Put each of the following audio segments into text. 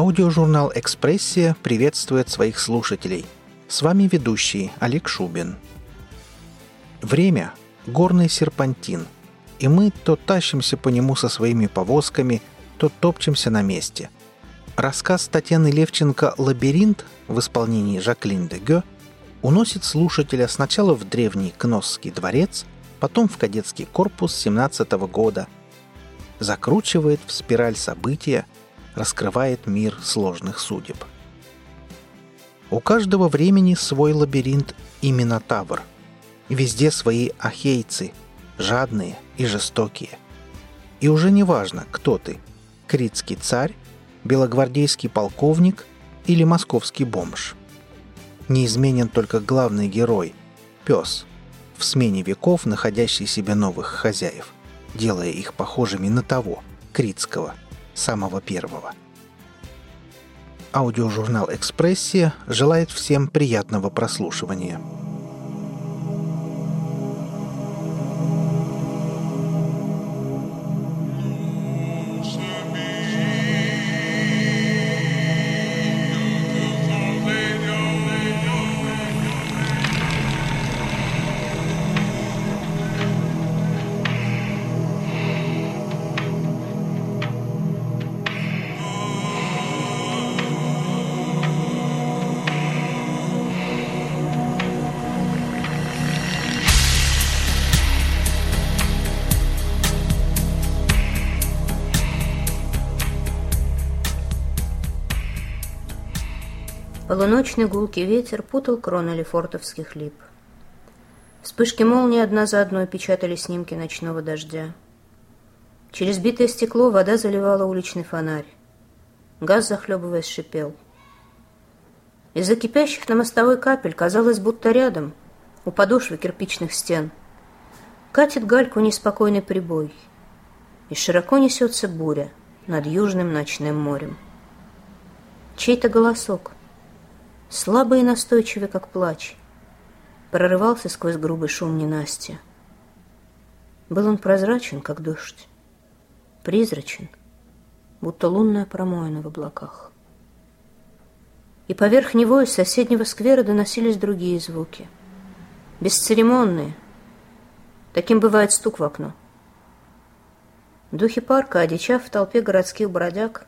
Аудиожурнал «Экспрессия» приветствует своих слушателей. С вами ведущий Олег Шубин. Время – горный серпантин, и мы то тащимся по нему со своими повозками, то топчемся на месте. Рассказ Татьяны Левченко «Лабиринт» в исполнении Жаклин де Гё уносит слушателя сначала в древний Кносский дворец, потом в кадетский корпус 17 года, закручивает в спираль события, раскрывает мир сложных судеб. У каждого времени свой лабиринт и Минотавр. Везде свои ахейцы, жадные и жестокие. И уже не важно, кто ты – критский царь, белогвардейский полковник или московский бомж. Неизменен только главный герой – пес, в смене веков находящий себе новых хозяев, делая их похожими на того, критского – самого первого. Аудиожурнал «Экспрессия» желает всем приятного прослушивания. Полуночный гулкий ветер путал кроны лефортовских лип. Вспышки молнии одна за одной печатали снимки ночного дождя. Через битое стекло вода заливала уличный фонарь. Газ, захлебываясь, шипел. Из-за кипящих на мостовой капель казалось, будто рядом, у подошвы кирпичных стен, катит гальку неспокойный прибой, и широко несется буря над южным ночным морем. Чей-то голосок — слабый и настойчивый, как плач, прорывался сквозь грубый шум ненастья. Был он прозрачен, как дождь, призрачен, будто лунная промоина в облаках. И поверх него из соседнего сквера доносились другие звуки, бесцеремонные. Таким бывает стук в окно. Духи парка, одичав в толпе городских бродяг,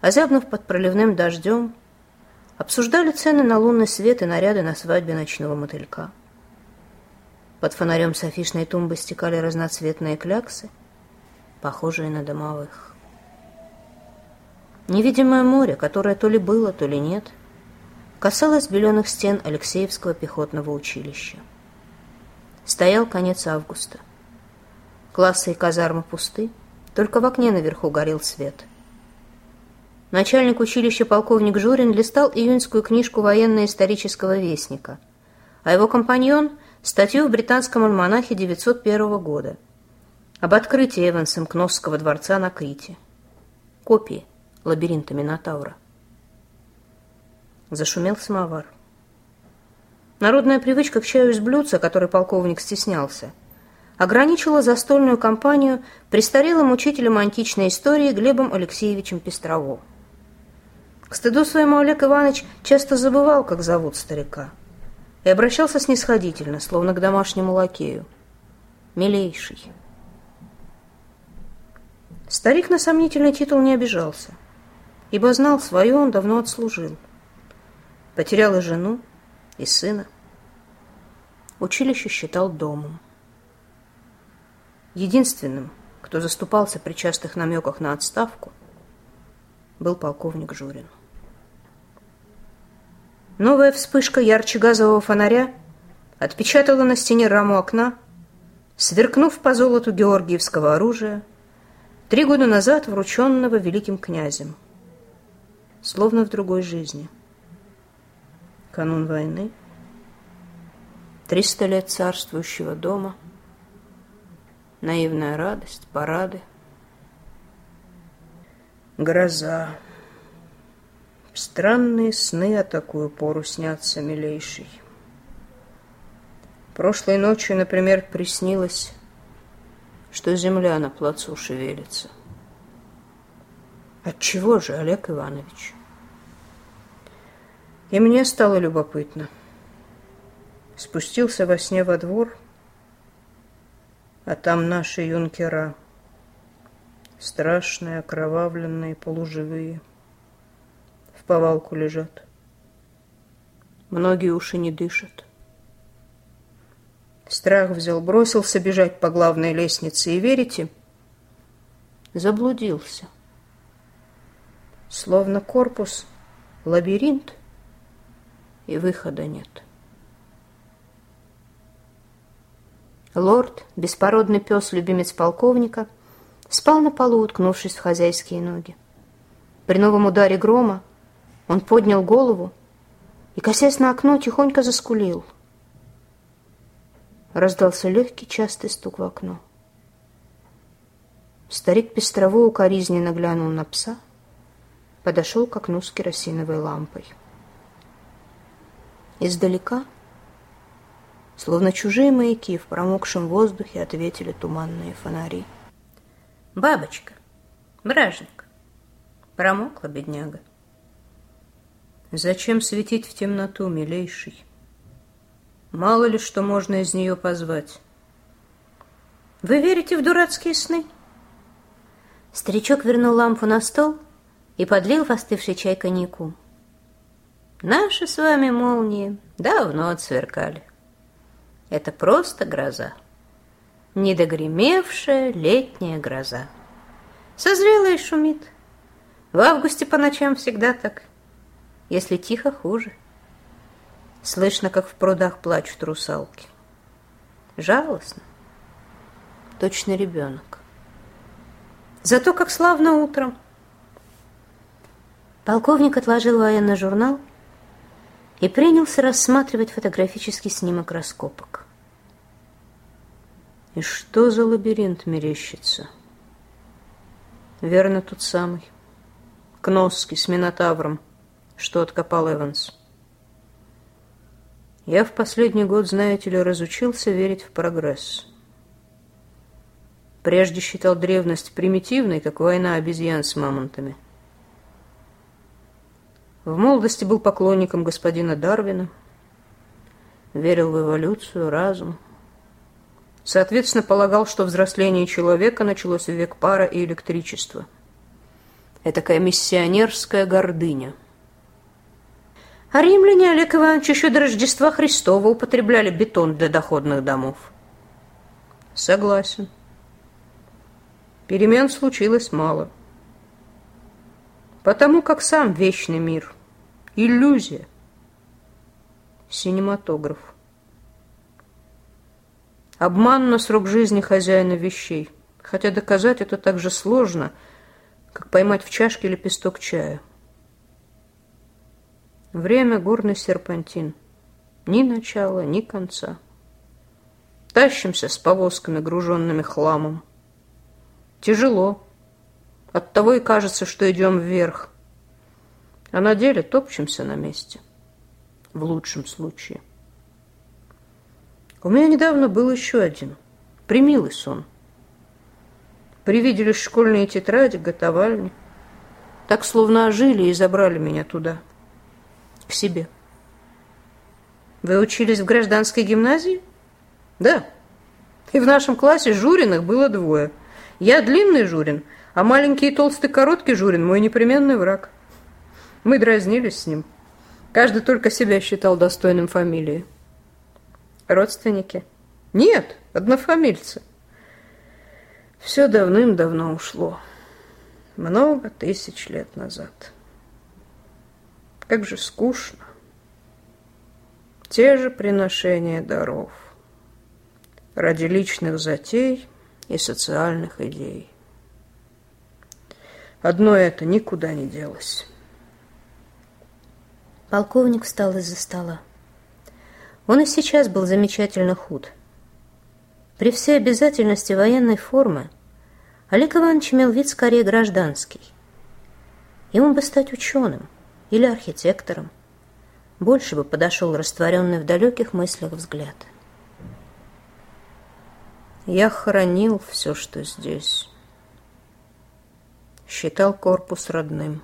озябнув под проливным дождем, Обсуждали цены на лунный свет и наряды на свадьбе ночного мотылька. Под фонарем с афишной тумбы стекали разноцветные кляксы, похожие на домовых. Невидимое море, которое то ли было, то ли нет, касалось беленых стен Алексеевского пехотного училища. Стоял конец августа. Классы и казармы пусты, только в окне наверху горел свет — Начальник училища полковник Журин листал июньскую книжку военно-исторического вестника, а его компаньон – статью в британском альманахе 901 года об открытии Эвансом Кносского дворца на Крите. Копии лабиринта Минотавра. Зашумел самовар. Народная привычка к чаю из блюдца, который полковник стеснялся, ограничила застольную компанию престарелым учителем античной истории Глебом Алексеевичем Пестровым. К стыду своему Олег Иванович часто забывал, как зовут старика, и обращался снисходительно, словно к домашнему лакею. «Милейший». Старик на сомнительный титул не обижался, ибо знал, свое он давно отслужил. Потерял и жену, и сына. Училище считал домом. Единственным, кто заступался при частых намеках на отставку, был полковник Журин. Новая вспышка ярче газового фонаря отпечатала на стене раму окна, сверкнув по золоту георгиевского оружия, три года назад врученного великим князем, словно в другой жизни. Канун войны, триста лет царствующего дома, наивная радость, парады, гроза. Странные сны о такую пору снятся, милейший. Прошлой ночью, например, приснилось, что земля на плацу шевелится. Отчего же, Олег Иванович? И мне стало любопытно. Спустился во сне во двор, а там наши юнкера, страшные, окровавленные, полуживые, в повалку лежат. Многие уши не дышат. Страх взял, бросился бежать по главной лестнице, и верите, заблудился. Словно корпус, лабиринт, и выхода нет. Лорд, беспородный пес, любимец полковника, спал на полу, уткнувшись в хозяйские ноги. При новом ударе грома он поднял голову и, косясь на окно, тихонько заскулил. Раздался легкий частый стук в окно. Старик Пестрово укоризненно глянул на пса, подошел к окну с керосиновой лампой. Издалека, словно чужие маяки в промокшем воздухе, ответили туманные фонари. «Бабочка, бражник, промокла бедняга. Зачем светить в темноту, милейший? Мало ли что можно из нее позвать. Вы верите в дурацкие сны?» Старичок вернул лампу на стол и подлил в остывший чай коньяку. Наши с вами молнии давно отсверкали. Это просто гроза. Недогремевшая летняя гроза. Созрела и шумит. В августе по ночам всегда так. Если тихо, хуже. Слышно, как в прудах плачут русалки. Жалостно. Точно ребенок. Зато как славно утром. Полковник отложил военный журнал и принялся рассматривать фотографический снимок раскопок. И что за лабиринт мерещится? Верно, тот самый. Кносский с Минотавром, что откопал Эванс. Я в последний год, знаете ли, разучился верить в прогресс. Прежде считал древность примитивной, как война обезьян с мамонтами. В молодости был поклонником господина Дарвина, верил в эволюцию, разум. Соответственно, полагал, что взросление человека началось в век пара и электричества. Это такая миссионерская гордыня. А римляне, Олег Иванович, еще до Рождества Христова употребляли бетон для доходных домов. Согласен. Перемен случилось мало. Потому как сам вечный мир – иллюзия. Синематограф. Обман на срок жизни хозяина вещей. Хотя доказать это так же сложно, как поймать в чашке лепесток чая. Время – горный серпантин. Ни начала, ни конца. Тащимся с повозками, груженными хламом. Тяжело. Оттого и кажется, что идем вверх. А на деле топчемся на месте. В лучшем случае. У меня недавно был еще один. Примилый сон. Привиделись школьные тетради, готовальни. Так словно ожили и забрали меня туда, к себе. Вы учились в гражданской гимназии? Да. И в нашем классе Журиных было двое. Я длинный Журин, а маленький и толстый короткий Журин – мой непременный враг. Мы дразнились с ним. Каждый только себя считал достойным фамилии. Родственники? Нет, однофамильцы. Все давным-давно ушло. Много тысяч лет назад. Как же скучно. Те же приношения даров. Ради личных затей и социальных идей. Одно это никуда не делось. Полковник встал из-за стола. Он и сейчас был замечательно худ. При всей обязательности военной формы Олег Иванович имел вид скорее гражданский. Ему бы стать ученым или архитектором. Больше бы подошел растворенный в далеких мыслях взгляд. Я хоронил все, что здесь считал корпус родным.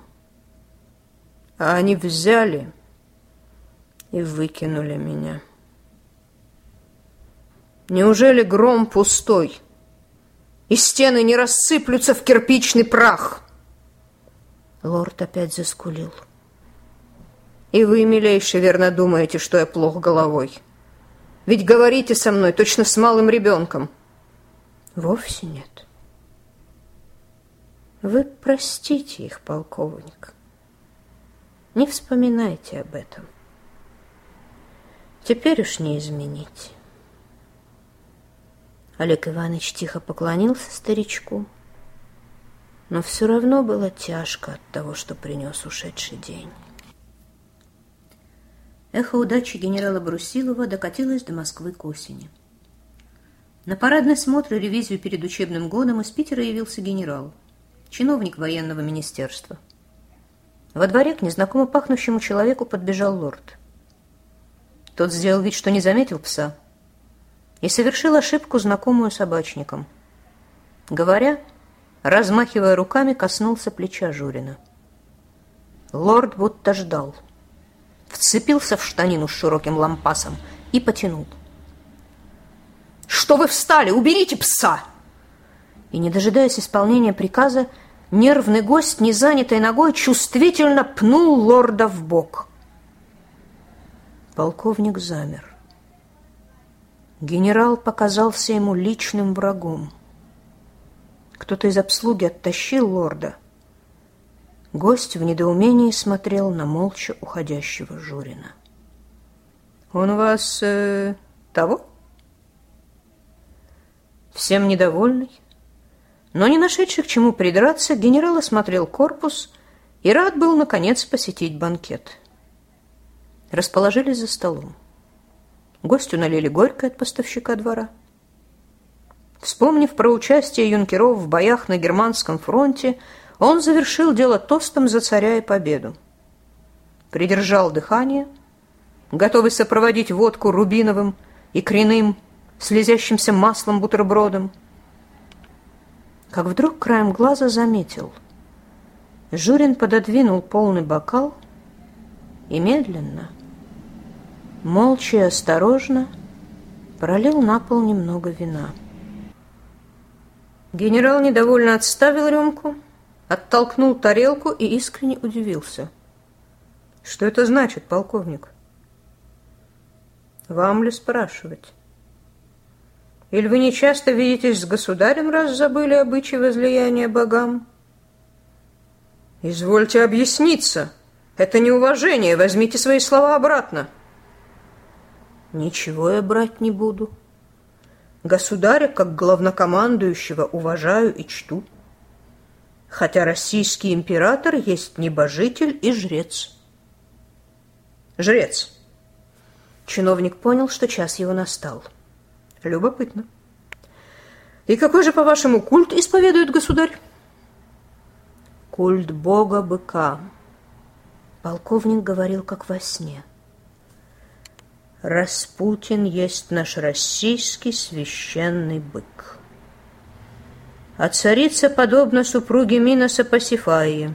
А они взяли и выкинули меня. Неужели гром пустой, и стены не рассыплются в кирпичный прах? Лорд опять заскулил. И вы, милейший, верно думаете, что я плох головой. Ведь говорите со мной точно с малым ребенком. Вовсе нет. Вы простите их, полковник. Не вспоминайте об этом. Теперь уж не изменить. Олег Иванович тихо поклонился старичку, но все равно было тяжко от того, что принес ушедший день. Эхо удачи генерала Брусилова докатилось до Москвы к осени. На парадный смотр и ревизию перед учебным годом из Питера явился генерал, чиновник военного министерства. Во дворе к незнакомо пахнущему человеку подбежал лорд. Тот сделал вид, что не заметил пса, и совершил ошибку, знакомую собачникам. Говоря, размахивая руками, коснулся плеча Журина. Лорд будто ждал. Вцепился в штанину с широким лампасом и потянул. «Что вы встали? Уберите пса!» И, не дожидаясь исполнения приказа, нервный гость, не занятой ногой, чувствительно пнул лорда в бок. Полковник замер. Генерал показался ему личным врагом. Кто-то из обслуги оттащил лорда. Гость в недоумении смотрел на молча уходящего Журина. «Он вас... Э, того?» Всем недовольный, но не нашедший к чему придраться, генерал осмотрел корпус и рад был, наконец, посетить банкет. Расположились за столом. Гостю налили горькое от поставщика двора. Вспомнив про участие юнкеров в боях на германском фронте, он завершил дело тостом за царя и победу. Придержал дыхание, готовый сопроводить водку рубиновым и креным, слезящимся маслом бутербродом. Как вдруг краем глаза заметил. Журин пододвинул полный бокал и медленно, молча и осторожно пролил на пол немного вина. Генерал недовольно отставил рюмку, оттолкнул тарелку и искренне удивился. «Что это значит, полковник?» «Вам ли спрашивать?» «Или вы не часто видитесь с государем, раз забыли обычаи возлияния богам?» «Извольте объясниться. Это неуважение. Возьмите свои слова обратно». Ничего я брать не буду. Государя, как главнокомандующего, уважаю и чту. Хотя российский император есть небожитель и жрец. Жрец. Чиновник понял, что час его настал. Любопытно. И какой же, по-вашему, культ исповедует государь? Культ бога-быка. Полковник говорил, как во сне. — Распутин есть наш российский священный бык. А царица подобна супруге Миноса Пасифаи,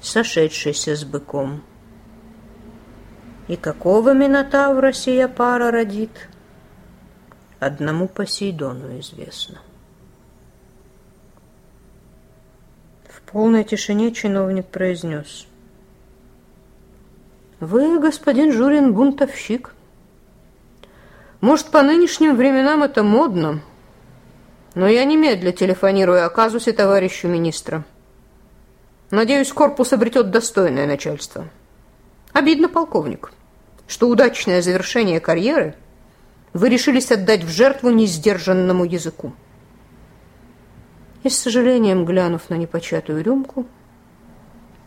сошедшейся с быком. И какого Минотавра сия пара родит, одному Посейдону известно. В полной тишине чиновник произнес. «Вы, господин Журин, бунтовщик». Может, по нынешним временам это модно, но я немедля телефонирую о казусе товарищу министра. Надеюсь, корпус обретет достойное начальство. Обидно, полковник, что удачное завершение карьеры вы решились отдать в жертву несдержанному языку. И с сожалением, глянув на непочатую рюмку,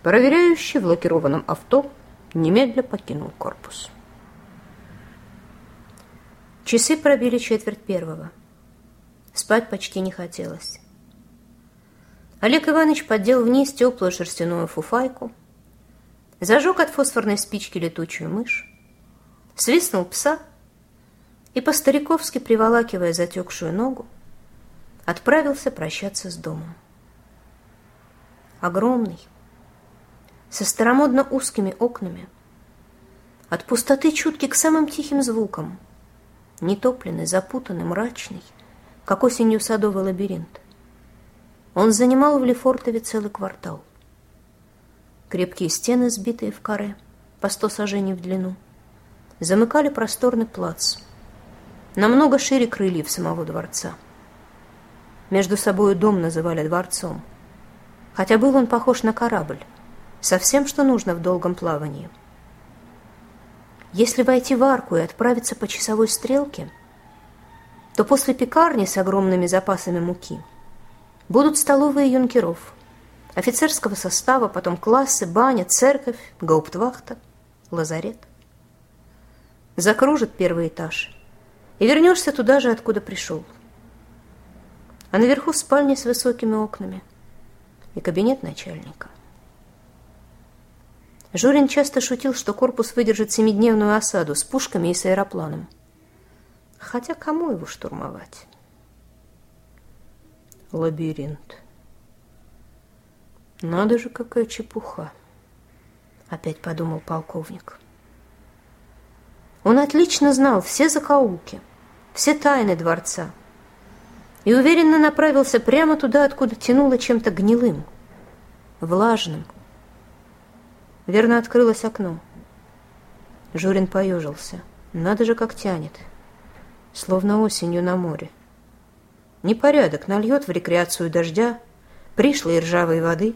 проверяющий в лакированном авто немедля покинул корпус. Часы пробили четверть первого. Спать почти не хотелось. Олег Иванович поддел вниз теплую шерстяную фуфайку, зажег от фосфорной спички летучую мышь, свистнул пса и, по-стариковски приволакивая затекшую ногу, отправился прощаться с домом. Огромный, со старомодно узкими окнами, от пустоты чутки к самым тихим звукам, нетопленный, запутанный, мрачный, как осенью садовый лабиринт. Он занимал в Лефортове целый квартал. Крепкие стены, сбитые в каре, по сто сажений в длину, замыкали просторный плац, намного шире крыльев самого дворца. Между собой дом называли дворцом, хотя был он похож на корабль, совсем что нужно в долгом плавании. Если войти в арку и отправиться по часовой стрелке, то после пекарни с огромными запасами муки будут столовые юнкеров, офицерского состава, потом классы, баня, церковь, гауптвахта, лазарет. Закружит первый этаж, и вернешься туда же, откуда пришел. А наверху спальня с высокими окнами и кабинет начальника. Журин часто шутил, что корпус выдержит семидневную осаду с пушками и с аэропланом. Хотя кому его штурмовать? Лабиринт. Надо же, какая чепуха. Опять подумал полковник. Он отлично знал все закоулки, все тайны дворца и уверенно направился прямо туда, откуда тянуло чем-то гнилым, влажным, Верно, открылось окно. Журин поежился. Надо же, как тянет. Словно осенью на море. Непорядок нальет в рекреацию дождя, пришлой ржавой воды.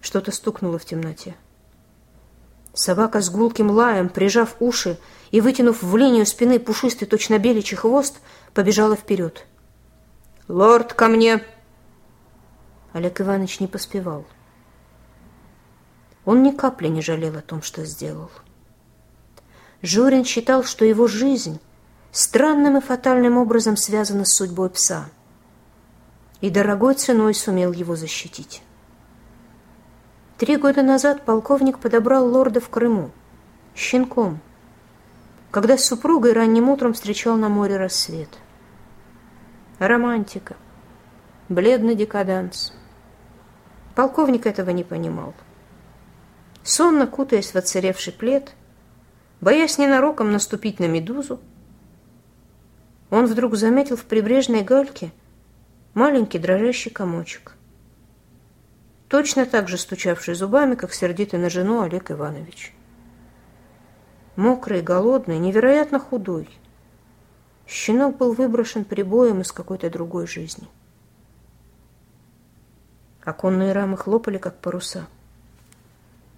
Что-то стукнуло в темноте. Собака с гулким лаем, прижав уши и вытянув в линию спины пушистый точно беличий хвост, побежала вперед. «Лорд, ко мне!» Олег Иванович не поспевал. Он ни капли не жалел о том, что сделал. Журин считал, что его жизнь странным и фатальным образом связана с судьбой пса, и дорогой ценой сумел его защитить. Три года назад полковник подобрал лорда в Крыму, щенком, когда с супругой ранним утром встречал на море рассвет. Романтика, бледный декаданс. Полковник этого не понимал сонно кутаясь в оцаревший плед, боясь ненароком наступить на медузу, он вдруг заметил в прибрежной гальке маленький дрожащий комочек, точно так же стучавший зубами, как сердитый на жену Олег Иванович. Мокрый, голодный, невероятно худой. Щенок был выброшен прибоем из какой-то другой жизни. Оконные рамы хлопали, как паруса.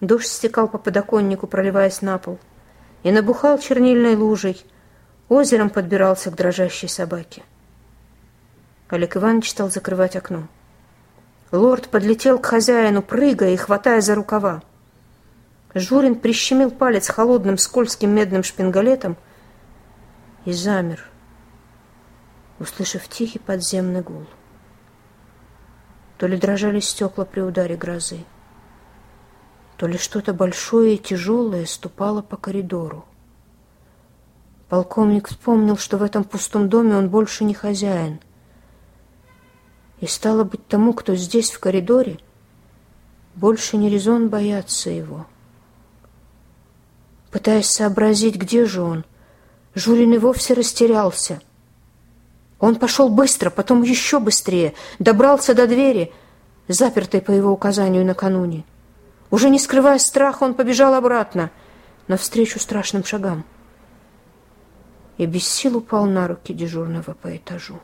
Дождь стекал по подоконнику, проливаясь на пол, и набухал чернильной лужей, озером подбирался к дрожащей собаке. Олег Иванович стал закрывать окно. Лорд подлетел к хозяину, прыгая и хватая за рукава. Журин прищемил палец холодным скользким медным шпингалетом и замер, услышав тихий подземный гул. То ли дрожали стекла при ударе грозы, то ли что-то большое и тяжелое ступало по коридору. Полковник вспомнил, что в этом пустом доме он больше не хозяин. И стало быть тому, кто здесь, в коридоре, больше не резон бояться его. Пытаясь сообразить, где же он, Жулин и вовсе растерялся. Он пошел быстро, потом еще быстрее, добрался до двери, запертой по его указанию накануне. Уже не скрывая страха, он побежал обратно, навстречу страшным шагам. И без сил упал на руки дежурного по этажу.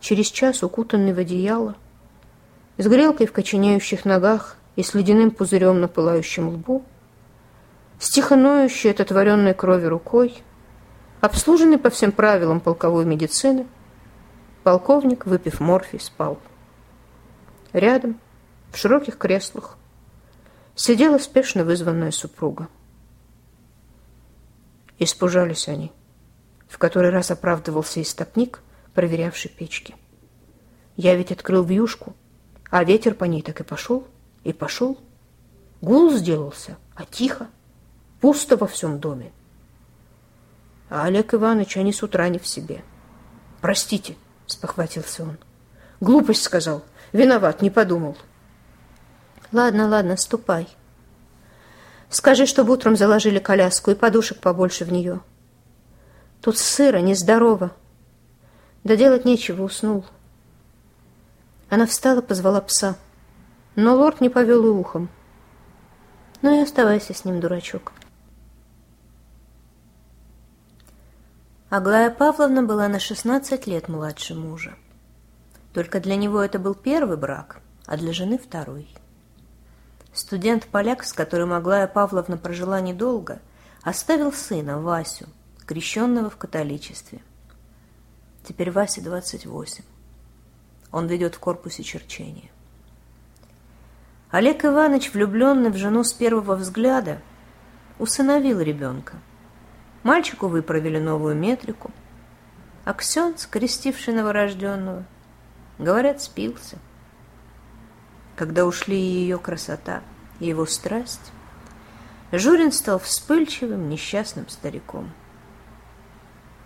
Через час, укутанный в одеяло, с грелкой в коченеющих ногах и с ледяным пузырем на пылающем лбу, с тихо ноющей от отворенной крови рукой, обслуженный по всем правилам полковой медицины, полковник, выпив морфий, спал. Рядом, в широких креслах сидела спешно вызванная супруга. Испужались они. В который раз оправдывался истопник, проверявший печки. Я ведь открыл вьюшку, а ветер по ней так и пошел, и пошел. Гул сделался, а тихо, пусто во всем доме. А Олег Иванович, они с утра не в себе. «Простите», — спохватился он. «Глупость сказал. Виноват, не подумал». Ладно, ладно, ступай. Скажи, чтобы утром заложили коляску и подушек побольше в нее. Тут сыро, нездорово. Да делать нечего, уснул. Она встала, позвала пса. Но лорд не повел и ухом. Ну и оставайся с ним, дурачок. Аглая Павловна была на 16 лет младше мужа. Только для него это был первый брак, а для жены второй. Студент-поляк, с которым Аглая Павловна прожила недолго, оставил сына, Васю, крещенного в католичестве. Теперь Васе 28. Он ведет в корпусе черчения. Олег Иванович, влюбленный в жену с первого взгляда, усыновил ребенка. Мальчику выправили новую метрику. А Ксенц, крестивший новорожденного, говорят, спился. Когда ушли ее красота и его страсть, Журин стал вспыльчивым, несчастным стариком.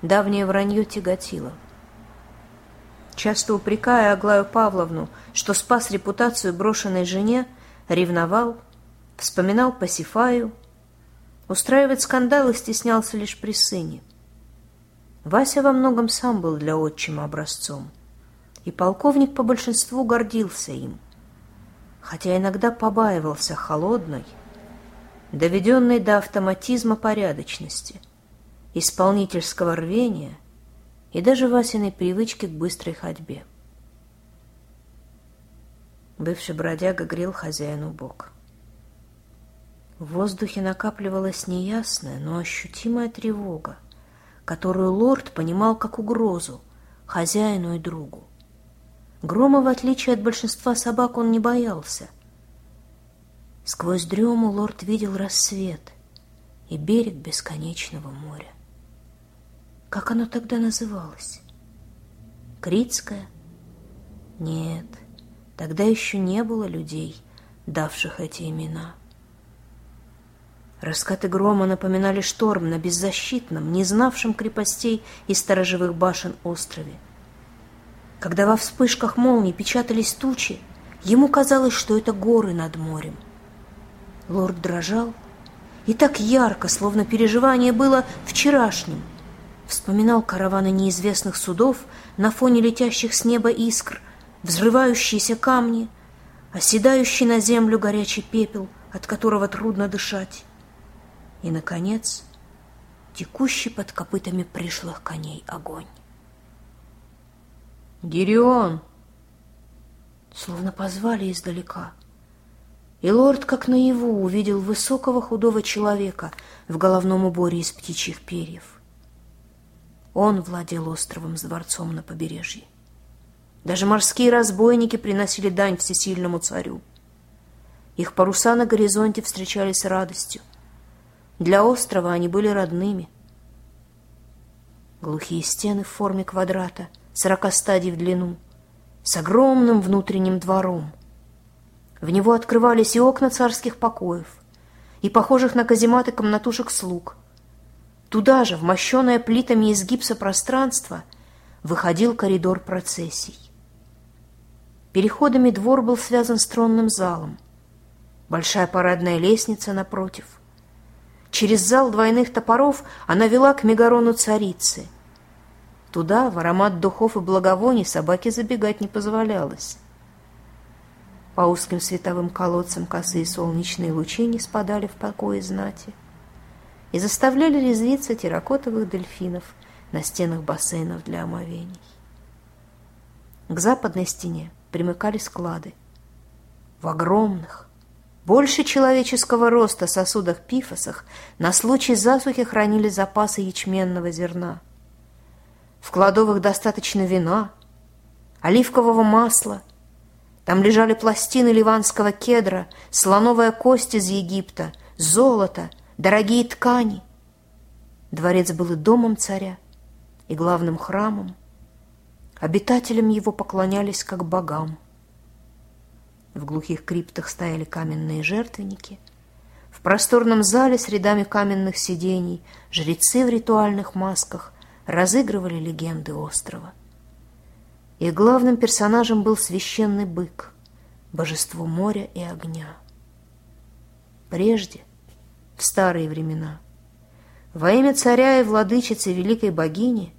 Давнее вранье тяготило. Часто упрекая Аглаю Павловну, что спас репутацию брошенной жене, ревновал, вспоминал Пасифаю, устраивать скандалы стеснялся лишь при сыне. Вася во многом сам был для отчима образцом, и полковник по большинству гордился им, хотя иногда побаивался холодной, доведенной до автоматизма порядочности, исполнительского рвения и даже Васиной привычки к быстрой ходьбе. Бывший бродяга грел хозяину бок. В воздухе накапливалась неясная, но ощутимая тревога, которую лорд понимал как угрозу хозяину и другу. Грома, в отличие от большинства собак, он не боялся. Сквозь дрему лорд видел рассвет и берег бесконечного моря. Как оно тогда называлось? Критское? Нет, — Тогда еще не было людей, давших эти имена. Раскаты грома напоминали шторм на беззащитном, не знавшем крепостей и сторожевых башен острове. Когда во вспышках молний печатались тучи, ему казалось, что это горы над морем. Лорд дрожал, и так ярко, словно переживание было вчерашним. Вспоминал караваны неизвестных судов на фоне летящих с неба искр, взрывающиеся камни, оседающий на землю горячий пепел, от которого трудно дышать. И, наконец, текущий под копытами пришлых коней огонь. «Гирион!» Словно позвали издалека. И лорд, как наяву, увидел высокого худого человека в головном уборе из птичьих перьев. Он владел островом с дворцом на побережье. Даже морские разбойники приносили дань всесильному царю. Их паруса на горизонте встречались с радостью. Для острова они были родными. Глухие стены в форме квадрата, сорока стадий в длину, с огромным внутренним двором. В него открывались и окна царских покоев, и похожих на казематы комнатушек слуг. Туда же, в мощенное плитами из гипса пространство, выходил коридор процессий. Переходами двор был связан с тронным залом. Большая парадная лестница напротив. Через зал двойных топоров она вела к Мегарону царицы. Туда, в аромат духов и благовоний, собаке забегать не позволялось. По узким световым колодцам косые солнечные лучи не спадали в покое знати и заставляли резвиться терракотовых дельфинов на стенах бассейнов для омовений. К западной стене примыкали склады. В огромных, больше человеческого роста сосудах-пифосах на случай засухи хранили запасы ячменного зерна. В кладовых достаточно вина, оливкового масла. Там лежали пластины ливанского кедра, слоновая кость из Египта, золото, дорогие ткани. Дворец был и домом царя, и главным храмом, Обитателям его поклонялись как богам. В глухих криптах стояли каменные жертвенники. В просторном зале с рядами каменных сидений жрецы в ритуальных масках разыгрывали легенды острова. И главным персонажем был священный бык, божество моря и огня. Прежде, в старые времена. Во имя царя и владычицы великой богини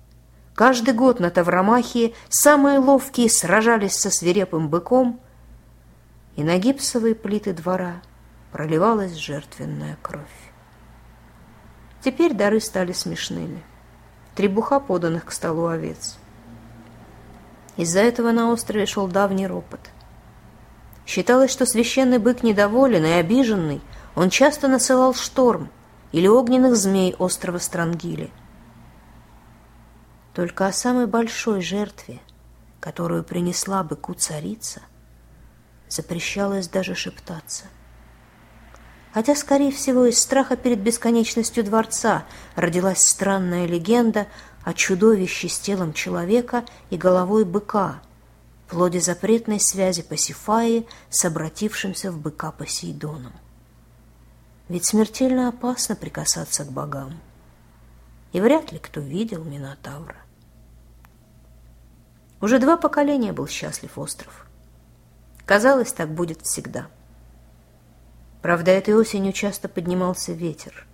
каждый год на Тавромахии самые ловкие сражались со свирепым быком, и на гипсовые плиты двора проливалась жертвенная кровь. Теперь дары стали смешными. Требуха поданных к столу овец. Из-за этого на острове шел давний ропот. Считалось, что священный бык недоволен и обиженный, он часто насылал шторм или огненных змей острова Странгили. Только о самой большой жертве, которую принесла быку царица, запрещалось даже шептаться. Хотя, скорее всего, из страха перед бесконечностью дворца родилась странная легенда о чудовище с телом человека и головой быка, плоде запретной связи Пасифаи с обратившимся в быка Посейдоном. Ведь смертельно опасно прикасаться к богам. И вряд ли кто видел Минотавра. Уже два поколения был счастлив остров. Казалось, так будет всегда. Правда, этой осенью часто поднимался ветер.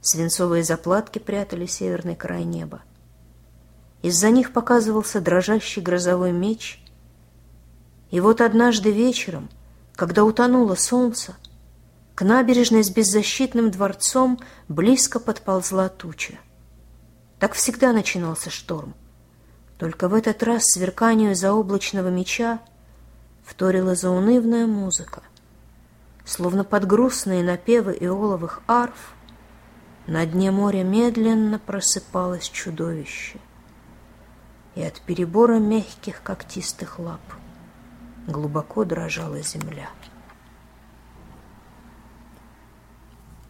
Свинцовые заплатки прятали северный край неба. Из-за них показывался дрожащий грозовой меч. И вот однажды вечером, когда утонуло солнце, к набережной с беззащитным дворцом близко подползла туча. Так всегда начинался шторм. Только в этот раз сверканию заоблачного меча вторила заунывная музыка. Словно под грустные напевы иоловых арф на дне моря медленно просыпалось чудовище и от перебора мягких когтистых лап глубоко дрожала земля.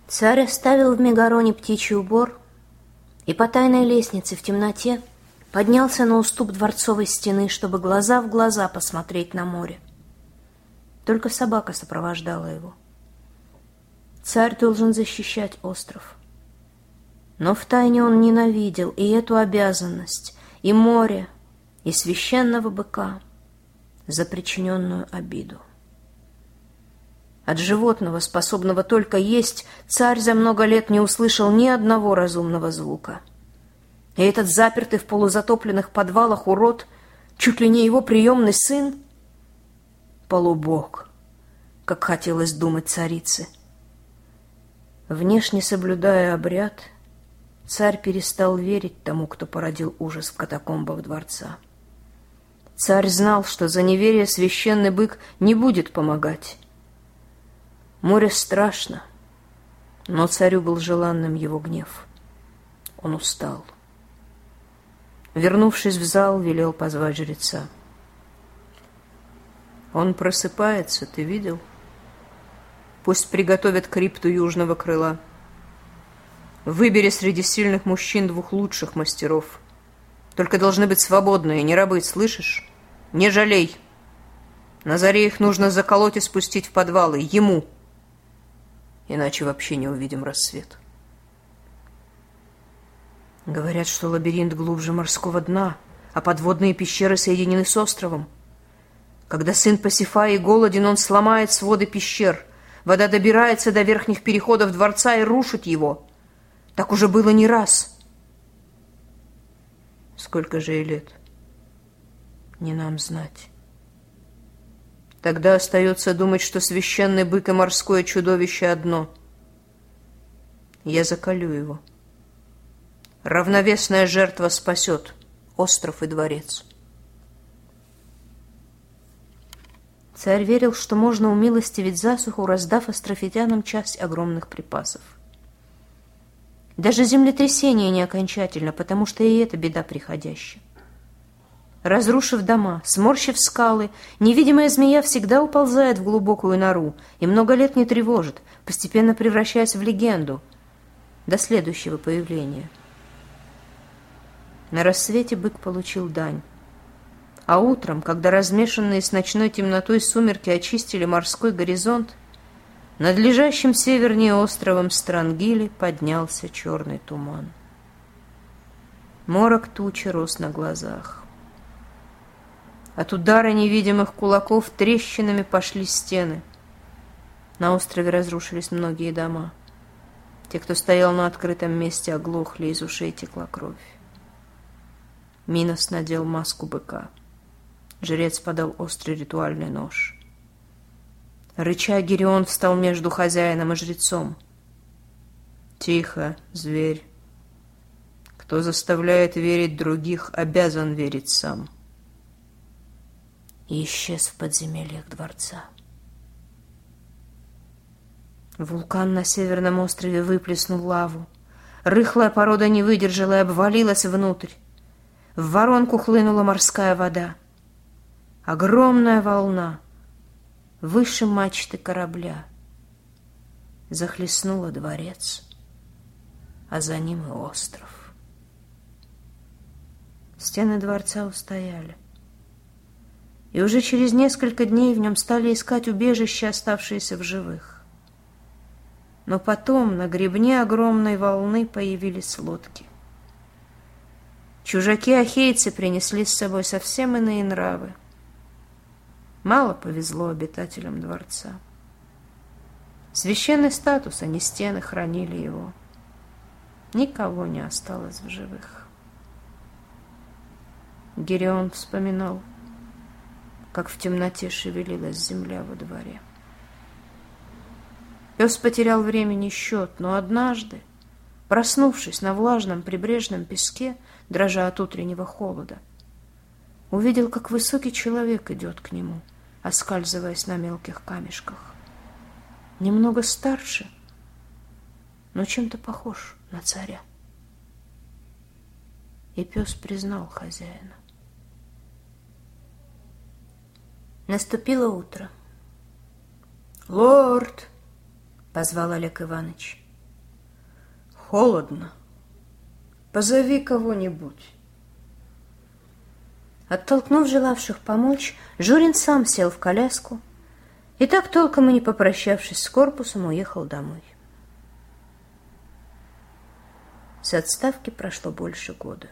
Царь оставил в Мегароне птичий убор и по тайной лестнице в темноте поднялся на уступ дворцовой стены, чтобы глаза в глаза посмотреть на море. Только собака сопровождала его. Царь должен защищать остров. Но втайне он ненавидел и эту обязанность, и море, и священного быка за причиненную обиду. От животного, способного только есть, царь за много лет не услышал ни одного разумного звука. И этот запертый в полузатопленных подвалах урод, чуть ли не его приемный сын, полубог, как хотелось думать царице. Внешне соблюдая обряд — Царь перестал верить тому, кто породил ужас в катакомбах дворца. Царь знал, что за неверие священный бык не будет помогать. Море страшно, но царю был желанным его гнев. Он устал. Вернувшись в зал, велел позвать жреца. Он просыпается, ты видел? Пусть приготовят крипту южного крыла. Выбери среди сильных мужчин двух лучших мастеров. Только должны быть свободные, не рабы, слышишь? Не жалей. На заре их нужно заколоть и спустить в подвалы. Ему. Иначе вообще не увидим рассвет. Говорят, что лабиринт глубже морского дна, а подводные пещеры соединены с островом. Когда сын Пасифаи голоден, он сломает своды пещер. Вода добирается до верхних переходов дворца и рушит его — так уже было не раз. Сколько же ей лет? Не нам знать. Тогда остается думать, что священный бык и морское чудовище одно. Я заколю его. Равновесная жертва спасет остров и дворец. Царь верил, что можно умилостивить засуху, раздав астрофитянам часть огромных припасов. Даже землетрясение не окончательно, потому что и это беда приходящая. Разрушив дома, сморщив скалы, невидимая змея всегда уползает в глубокую нору и много лет не тревожит, постепенно превращаясь в легенду до следующего появления. На рассвете бык получил дань. А утром, когда размешанные с ночной темнотой сумерки очистили морской горизонт, над лежащим севернее островом Странгили поднялся черный туман. Морок тучи рос на глазах. От удара невидимых кулаков трещинами пошли стены. На острове разрушились многие дома. Те, кто стоял на открытом месте, оглохли, из ушей текла кровь. Минос надел маску быка. Жрец подал острый ритуальный нож. Рыча Гирион встал между хозяином и жрецом. «Тихо, зверь. Кто заставляет верить других, обязан верить сам». И исчез в подземельях дворца. Вулкан на северном острове выплеснул лаву. Рыхлая порода не выдержала и обвалилась внутрь. В воронку хлынула морская вода. Огромная волна, выше мачты корабля, захлестнула дворец, а за ним и остров. Стены дворца устояли. И уже через несколько дней в нем стали искать убежище, оставшиеся в живых. Но потом на гребне огромной волны появились лодки. Чужаки-ахейцы принесли с собой совсем иные нравы. Мало повезло обитателям дворца. Священный статус, а не стены хранили его. Никого не осталось в живых. Герион вспоминал, как в темноте шевелилась земля во дворе. Пес потерял времени счет, но однажды, проснувшись на влажном прибрежном песке, дрожа от утреннего холода, увидел, как высокий человек идет к нему, оскальзываясь на мелких камешках. Немного старше, но чем-то похож на царя. И пес признал хозяина. Наступило утро. «Лорд!» позвал Олег Иванович. Холодно. Позови кого-нибудь. Оттолкнув желавших помочь, Журин сам сел в коляску и так толком и не попрощавшись с корпусом, уехал домой. С отставки прошло больше года.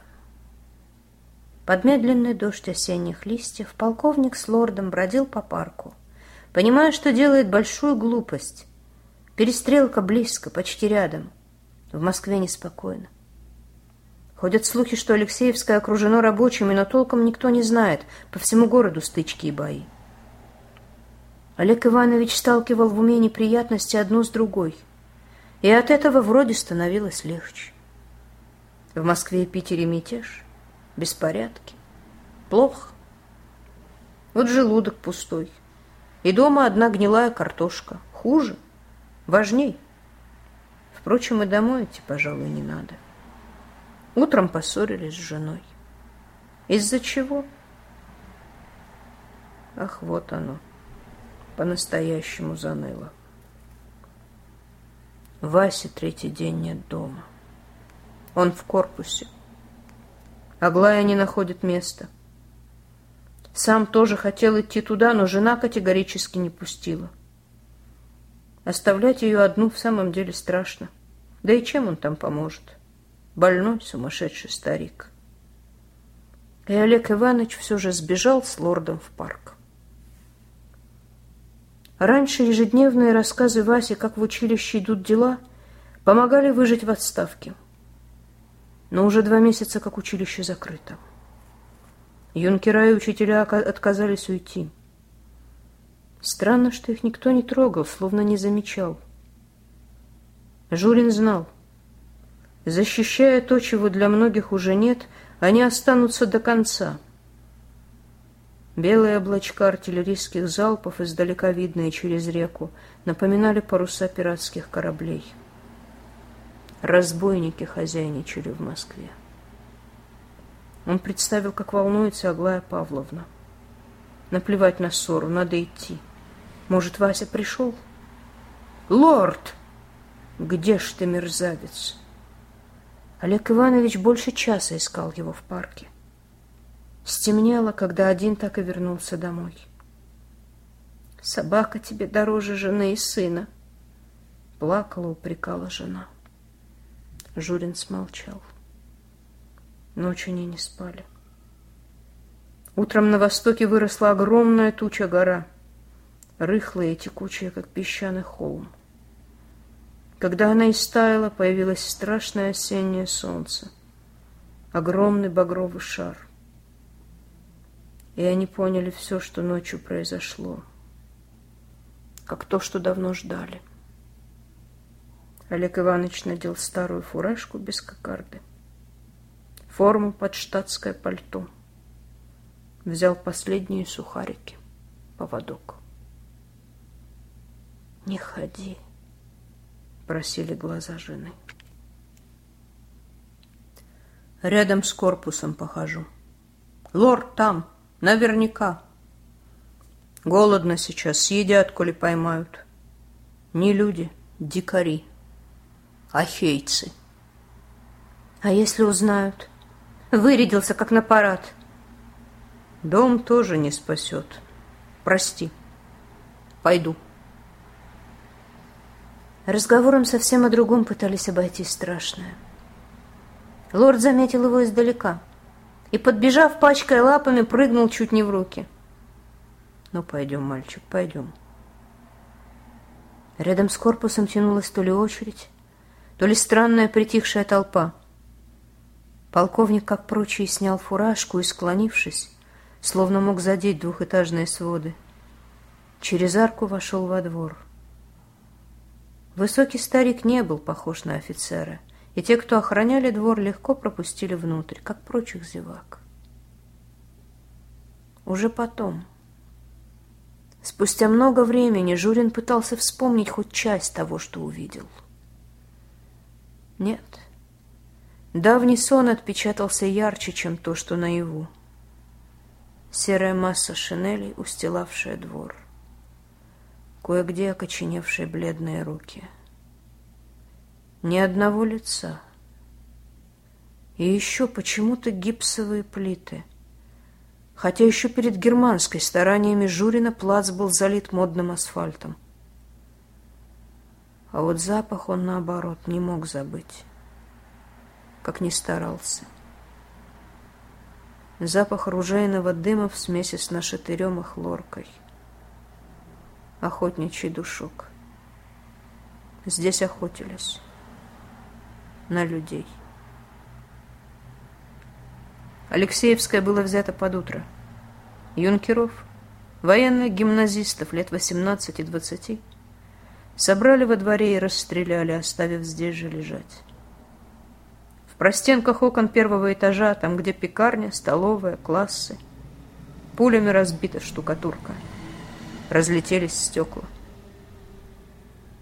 Под медленный дождь осенних листьев полковник с лордом бродил по парку, понимая, что делает большую глупость, Перестрелка близко, почти рядом. В Москве неспокойно. Ходят слухи, что Алексеевское окружено рабочими, но толком никто не знает. По всему городу стычки и бои. Олег Иванович сталкивал в уме неприятности одну с другой. И от этого вроде становилось легче. В Москве и Питере мятеж, беспорядки. Плохо. Вот желудок пустой. И дома одна гнилая картошка. Хуже важней. Впрочем, и домой идти, пожалуй, не надо. Утром поссорились с женой. Из-за чего? Ах, вот оно, по-настоящему заныло. Васе третий день нет дома. Он в корпусе. Аглая не находит места. Сам тоже хотел идти туда, но жена категорически не пустила. Оставлять ее одну в самом деле страшно. Да и чем он там поможет? Больной, сумасшедший старик. И Олег Иванович все же сбежал с лордом в парк. Раньше ежедневные рассказы Васи, как в училище идут дела, помогали выжить в отставке. Но уже два месяца, как училище закрыто. Юнкера и учителя отказались уйти. Странно, что их никто не трогал, словно не замечал. Журин знал. Защищая то, чего для многих уже нет, они останутся до конца. Белые облачка артиллерийских залпов, издалека видные через реку, напоминали паруса пиратских кораблей. Разбойники хозяйничали в Москве. Он представил, как волнуется Аглая Павловна. Наплевать на ссору, надо идти. Может, Вася пришел? Лорд! Где ж ты, мерзавец? Олег Иванович больше часа искал его в парке. Стемнело, когда один так и вернулся домой. Собака тебе дороже жены и сына. Плакала, упрекала жена. Журин смолчал. Ночью они не спали. Утром на востоке выросла огромная туча гора — рыхлая и текучая, как песчаный холм. Когда она истаяла, появилось страшное осеннее солнце. Огромный багровый шар. И они поняли все, что ночью произошло. Как то, что давно ждали. Олег Иванович надел старую фуражку без кокарды, форму под штатское пальто, взял последние сухарики, поводок. «Не ходи», — просили глаза жены. Рядом с корпусом похожу. Лорд там, наверняка. Голодно сейчас, съедят, коли поймают. Не люди, дикари, ахейцы. А если узнают? Вырядился, как на парад. Дом тоже не спасет. Прости. Пойду. Разговором совсем о другом пытались обойти страшное. Лорд заметил его издалека и, подбежав, пачкая лапами, прыгнул чуть не в руки. «Ну, пойдем, мальчик, пойдем». Рядом с корпусом тянулась то ли очередь, то ли странная притихшая толпа. Полковник, как прочие, снял фуражку и, склонившись, словно мог задеть двухэтажные своды, через арку вошел во двор. Высокий старик не был похож на офицера, и те, кто охраняли двор, легко пропустили внутрь, как прочих зевак. Уже потом, спустя много времени, Журин пытался вспомнить хоть часть того, что увидел. Нет, давний сон отпечатался ярче, чем то, что наяву. Серая масса шинелей, устилавшая двор кое-где окоченевшие бледные руки. Ни одного лица. И еще почему-то гипсовые плиты. Хотя еще перед германской стараниями Журина плац был залит модным асфальтом. А вот запах он, наоборот, не мог забыть, как ни старался. Запах ружейного дыма в смеси с нашатырем и хлоркой — охотничий душок. Здесь охотились на людей. Алексеевское было взято под утро. Юнкеров, военных гимназистов лет 18 и 20, собрали во дворе и расстреляли, оставив здесь же лежать. В простенках окон первого этажа, там, где пекарня, столовая, классы, пулями разбита штукатурка – разлетелись стекла.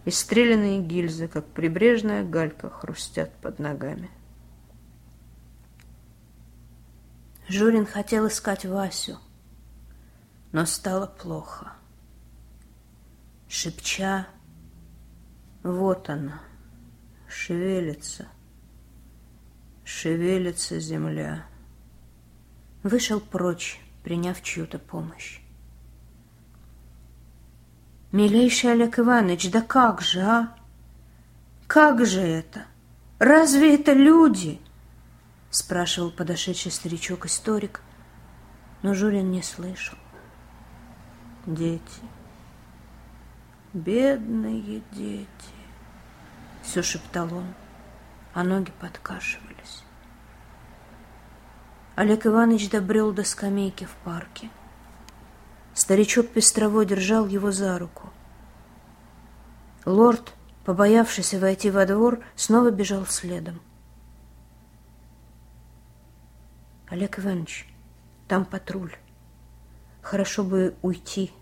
И стрелянные гильзы, как прибрежная галька, хрустят под ногами. Журин хотел искать Васю, но стало плохо. Шепча, вот она, шевелится, шевелится земля. Вышел прочь, приняв чью-то помощь. Милейший Олег Иванович, да как же, а? Как же это? Разве это люди? Спрашивал подошедший старичок-историк, но Журин не слышал. Дети, бедные дети, все шептал он, а ноги подкашивались. Олег Иванович добрел до скамейки в парке. Старичок пестрово держал его за руку. Лорд, побоявшийся войти во двор, снова бежал следом. Олег Иванович, там патруль. Хорошо бы уйти.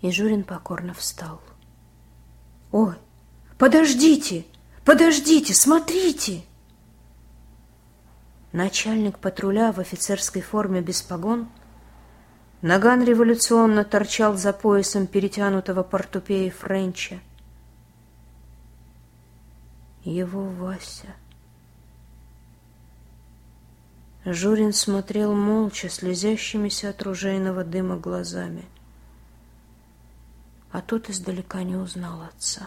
И Журин покорно встал. Ой, подождите, подождите, смотрите! Начальник патруля в офицерской форме без погон – Наган революционно торчал за поясом перетянутого портупеи Френча. Его Вася. Журин смотрел молча, слезящимися от ружейного дыма глазами. А тот издалека не узнал отца.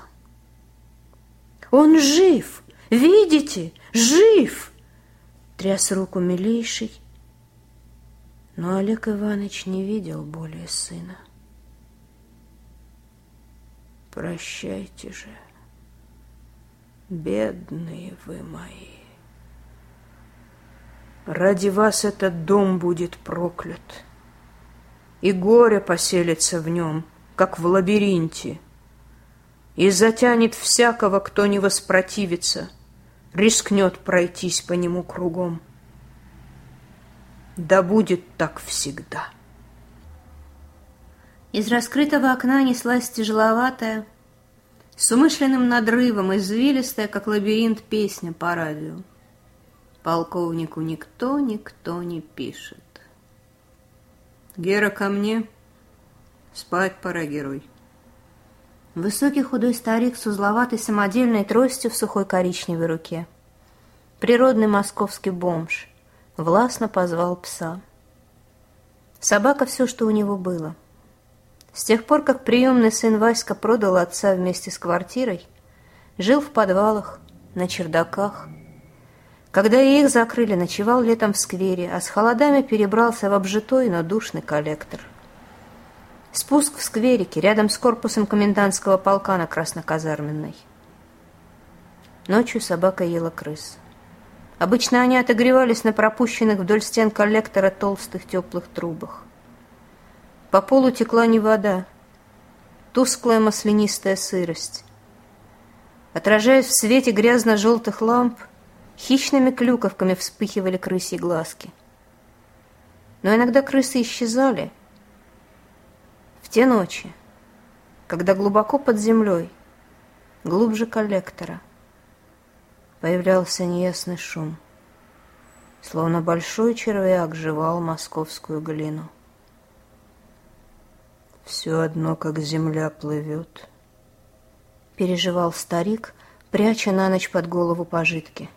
«Он жив! Видите? Жив!» Тряс руку милейший, но Олег Иванович не видел более сына. «Прощайте же, Бедные вы мои. Ради вас этот дом будет проклят, И горе поселится в нем, как в лабиринте, И затянет всякого, кто не воспротивится, Рискнет пройтись по нему кругом. Да будет так всегда. Из раскрытого окна неслась тяжеловатая, с умышленным надрывом, извилистая, как лабиринт, песня по радио. Полковнику никто, никто не пишет. Гера, ко мне. Спать пора, герой. Высокий худой старик с узловатой самодельной тростью в сухой коричневой руке. Природный московский бомж. Властно позвал пса. Собака все, что у него было — с тех пор, как приемный сын Васька продал отца вместе с квартирой, жил в подвалах, на чердаках. Когда их закрыли, ночевал летом в сквере, а с холодами перебрался в обжитой, но душный коллектор. Спуск в скверике, рядом с корпусом комендантского полка на Красноказарменной. Ночью собака ела крыс. Обычно они отогревались на пропущенных вдоль стен коллектора толстых теплых трубах. По полу текла не вода, тусклая маслянистая сырость. Отражаясь в свете грязно-желтых ламп, хищными клюковками вспыхивали крысьи глазки. Но иногда крысы исчезали. В те ночи, когда глубоко под землей, глубже коллектора, появлялся неясный шум, словно большой червяк жевал московскую глину. Все одно, как земля плывет. Переживал старик, пряча на ночь под голову пожитки.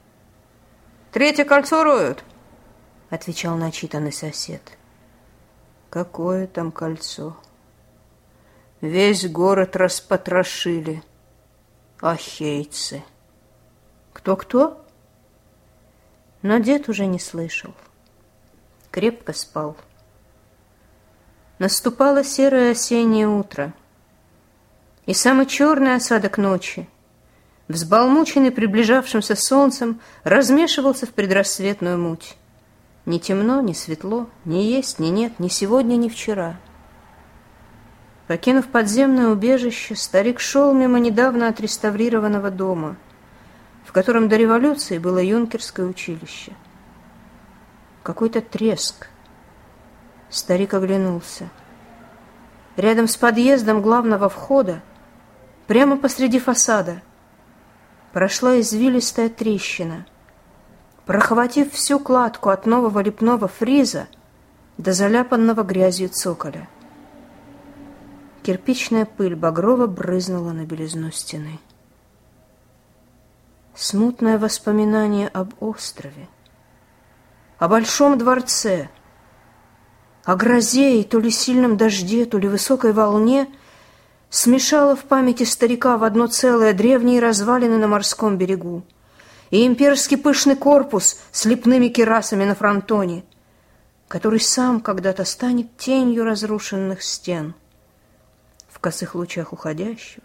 «Третье кольцо роют!» — отвечал начитанный сосед. «Какое там кольцо? Весь город распотрошили. Ахейцы!» «Кто-кто?» Но дед уже не слышал. Крепко спал. Наступало серое осеннее утро, и самый черный осадок ночи, взбалмученный приближавшимся солнцем, размешивался в предрассветную муть. Ни темно, ни светло, ни есть, ни нет, ни сегодня, ни вчера. Покинув подземное убежище, старик шел мимо недавно отреставрированного дома, в котором до революции было юнкерское училище. Какой-то треск, Старик оглянулся. Рядом с подъездом главного входа, прямо посреди фасада, прошла извилистая трещина. Прохватив всю кладку от нового лепного фриза до заляпанного грязью цоколя. Кирпичная пыль багрово брызнула на белизну стены. Смутное воспоминание об острове, о большом дворце — о грозе и то ли сильном дожде, то ли высокой волне смешало в памяти старика в одно целое древние развалины на морском берегу и имперский пышный корпус с лепными керасами на фронтоне, который сам когда-то станет тенью разрушенных стен в косых лучах уходящего,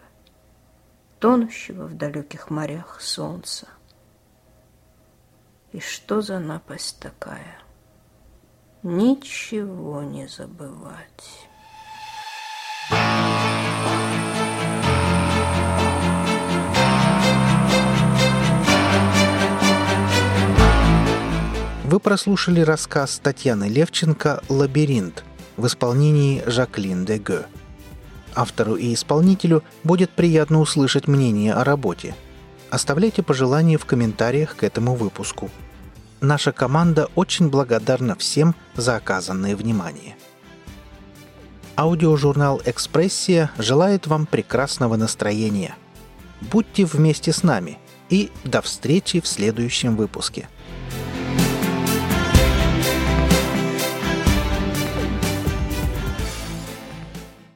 тонущего в далеких морях солнца. И что за напасть такая? ничего не забывать. Вы прослушали рассказ Татьяны Левченко «Лабиринт» в исполнении Жаклин де Гё. Автору и исполнителю будет приятно услышать мнение о работе. Оставляйте пожелания в комментариях к этому выпуску – Наша команда очень благодарна всем за оказанное внимание. Аудиожурнал «Экспрессия» желает вам прекрасного настроения. Будьте вместе с нами и до встречи в следующем выпуске –